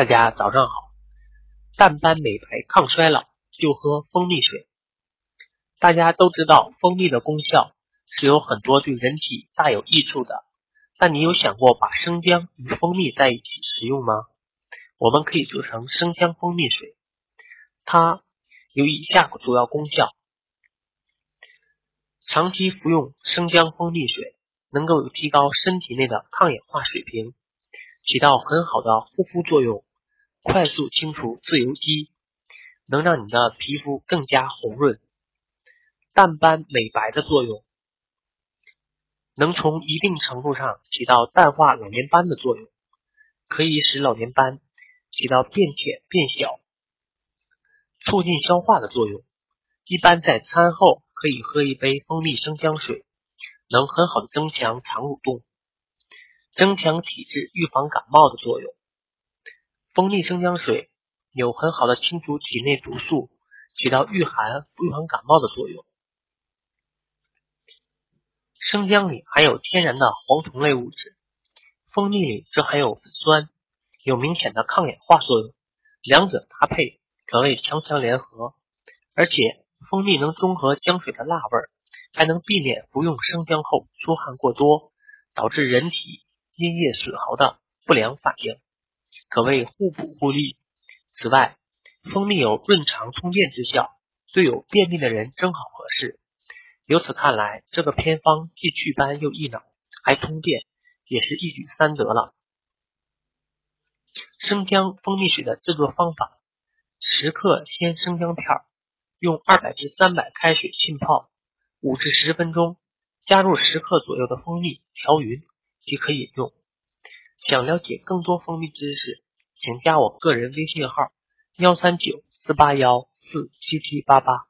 大家早上好，淡斑美白抗衰老就喝蜂蜜水。大家都知道蜂蜜的功效是有很多对人体大有益处的，但你有想过把生姜与蜂蜜在一起食用吗？我们可以做成生姜蜂蜜水，它有以下主要功效：长期服用生姜蜂蜜水，能够提高身体内的抗氧化水平。起到很好的护肤作用，快速清除自由基，能让你的皮肤更加红润。淡斑美白的作用，能从一定程度上起到淡化老年斑的作用，可以使老年斑起到变浅变小，促进消化的作用。一般在餐后可以喝一杯蜂蜜生姜水，能很好的增强肠蠕动。增强体质、预防感冒的作用。蜂蜜生姜水有很好的清除体内毒素，起到御寒、预防感冒的作用。生姜里含有天然的黄酮类物质，蜂蜜里则含有粉酸，有明显的抗氧化作用，两者搭配可谓强强联合。而且蜂蜜能中和姜水的辣味，还能避免服用生姜后出汗过多，导致人体。阴液损耗的不良反应，可谓互补互利。此外，蜂蜜有润肠通便之效，对有便秘的人正好合适。由此看来，这个偏方既祛斑又益脑，还通便，也是一举三得了。生姜蜂蜜水的制作方法：十克鲜生姜片，用二百至三百开水浸泡五至十分钟，加入十克左右的蜂蜜，调匀。即可饮用。想了解更多蜂蜜知识，请加我个人微信号：幺三九四八幺四七七八八。